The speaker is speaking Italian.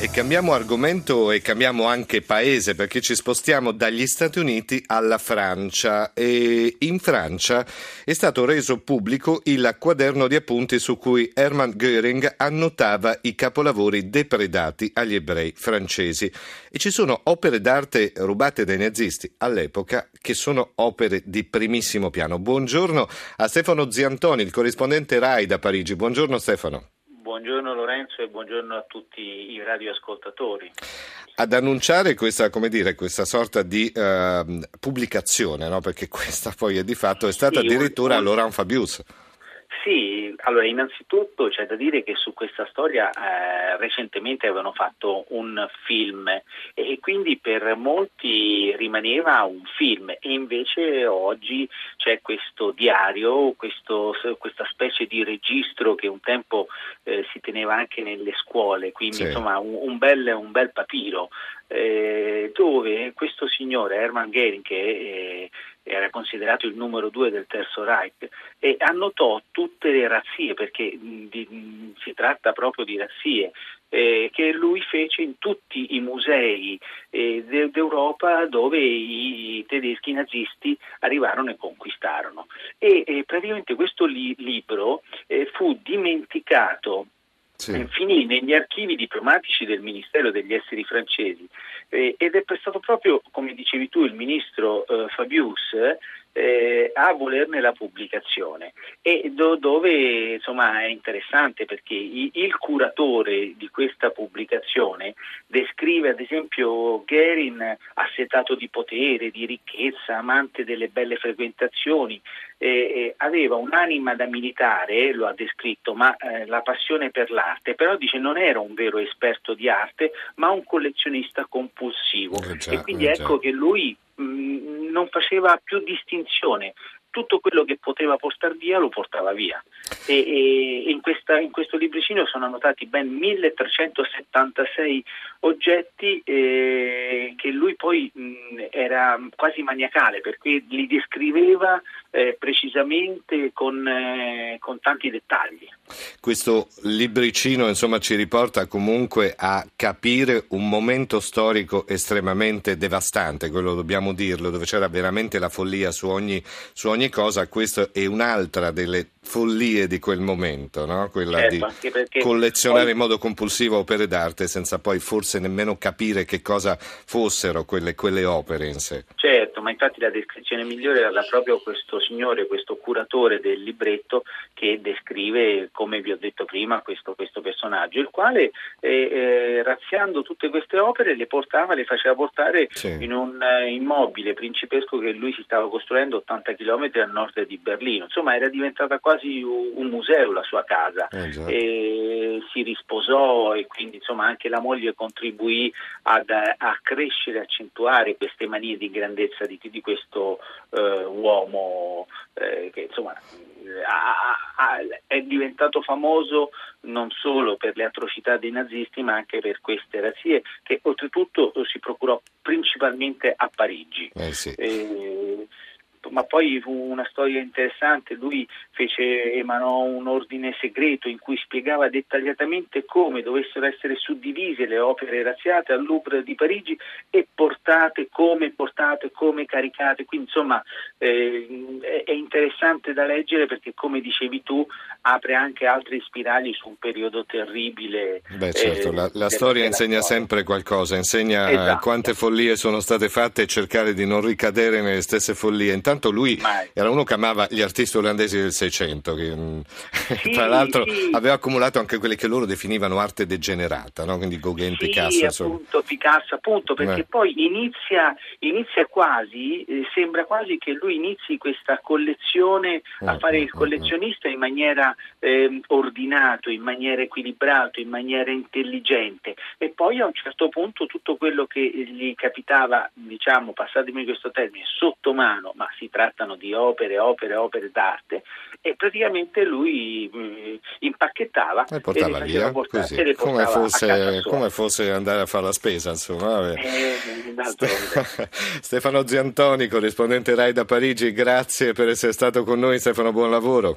E cambiamo argomento e cambiamo anche paese perché ci spostiamo dagli Stati Uniti alla Francia e in Francia è stato reso pubblico il quaderno di appunti su cui Hermann Göring annotava i capolavori depredati agli ebrei francesi e ci sono opere d'arte rubate dai nazisti all'epoca che sono opere di primissimo piano. Buongiorno a Stefano Ziantoni, il corrispondente RAI da Parigi. Buongiorno Stefano. Buongiorno Lorenzo e buongiorno a tutti i radioascoltatori. Ad annunciare questa, dire, questa sorta di uh, pubblicazione, no? perché questa poi è di fatto è stata sì, addirittura. Laurent Fabius. Sì, allora innanzitutto c'è da dire che su questa storia eh, recentemente avevano fatto un film e quindi per molti rimaneva un film e invece oggi c'è questo diario, questo, questa specie di registro che un tempo eh, si teneva anche nelle scuole, quindi sì. insomma un, un, bel, un bel papiro eh, dove questo signore Hermann Goering che eh, era considerato il numero due del Terzo Reich annotò tutte le razzie perché si tratta proprio di razzie eh, che lui fece in tutti i musei d'Europa dove i tedeschi nazisti arrivarono e conquistarono. E praticamente questo li, libro fu dimenticato sì. Finì negli archivi diplomatici del Ministero degli Esteri francesi eh, ed è stato proprio, come dicevi tu, il ministro eh, Fabius eh, a volerne la pubblicazione e do, dove insomma è interessante perché i, il curatore di questa pubblicazione descrive ad esempio Gerin assetato di potere, di ricchezza, amante delle belle frequentazioni, eh, eh, aveva un'anima da militare, lo ha descritto, ma eh, la passione per l'arte, però dice non era un vero esperto di arte, ma un collezionista compulsivo. Eh già, e quindi eh ecco che lui mh, mm, non faceva più distinzione tutto quello che poteva portare via lo portava via. E, e in, questa, in, questo libricino sono annotati ben 1376 oggetti eh, che lui poi mh, era quasi maniacale perché li descriveva eh, precisamente con, eh, con, tanti dettagli. Questo libricino insomma, ci riporta comunque a capire un momento storico estremamente devastante, quello dobbiamo dirlo, dove c'era veramente la follia su ogni, su ogni cosa, questa è un'altra delle follie di quel momento, no? quella certo, di collezionare poi... in modo compulsivo opere d'arte senza poi forse nemmeno capire che cosa fossero quelle, quelle opere in sé. Certo, ma infatti la descrizione migliore era proprio questo signore, questo curatore del libretto che descrive, come vi ho detto prima, questo, questo personaggio, il quale eh, eh, razziando tutte queste opere le portava, le faceva portare sì. in un uh, immobile principesco che lui si stava costruendo 80 km a nord di Berlino. Insomma, era diventata quasi un museo la sua casa. Eh, si risposò e quindi insomma anche la moglie contribuì ad, a crescere, accentuare queste manie di grandezza di, di questo eh, uomo eh, che insomma ha, ha, è diventato famoso non solo per le atrocità dei nazisti ma anche per queste razzie che oltretutto si procurò principalmente a Parigi. Eh sì. Ma poi fu una storia interessante, lui fece, emanò un ordine segreto in cui spiegava dettagliatamente come dovessero essere suddivise le opere razziate al Louvre di Parigi e portate, come portate, come caricate, quindi insomma eh, è interessante da leggere perché come dicevi tu apre anche altre spirali su un periodo terribile. Beh certo, eh, la, la storia insegna storia. sempre qualcosa, insegna esatto. quante follie sono state fatte e cercare di non ricadere nelle stesse follie. Intanto lui Mai. era uno che amava gli artisti olandesi del Seicento, che mm, sì, tra l'altro sì. aveva accumulato anche quelle che loro definivano arte degenerata, no? quindi Gauguin, sì, Picasso. Appunto, Picasso, appunto, perché eh. poi inizia, inizia quasi, eh, sembra quasi che lui inizi questa collezione a mm, fare il mm, collezionista in maniera eh, ordinato, in maniera equilibrata, in maniera intelligente e poi a un certo punto tutto quello che gli capitava, diciamo, passatemi questo termine, sotto mano, ma si si trattano di opere, opere, opere d'arte e praticamente lui mh, mm, impacchettava e portava via, portare, così, come fosse, come fosse, andare a fare la spesa, insomma. Eh, Stefano Ziantoni, corrispondente RAI da Parigi, grazie per essere stato con noi, Stefano, buon lavoro.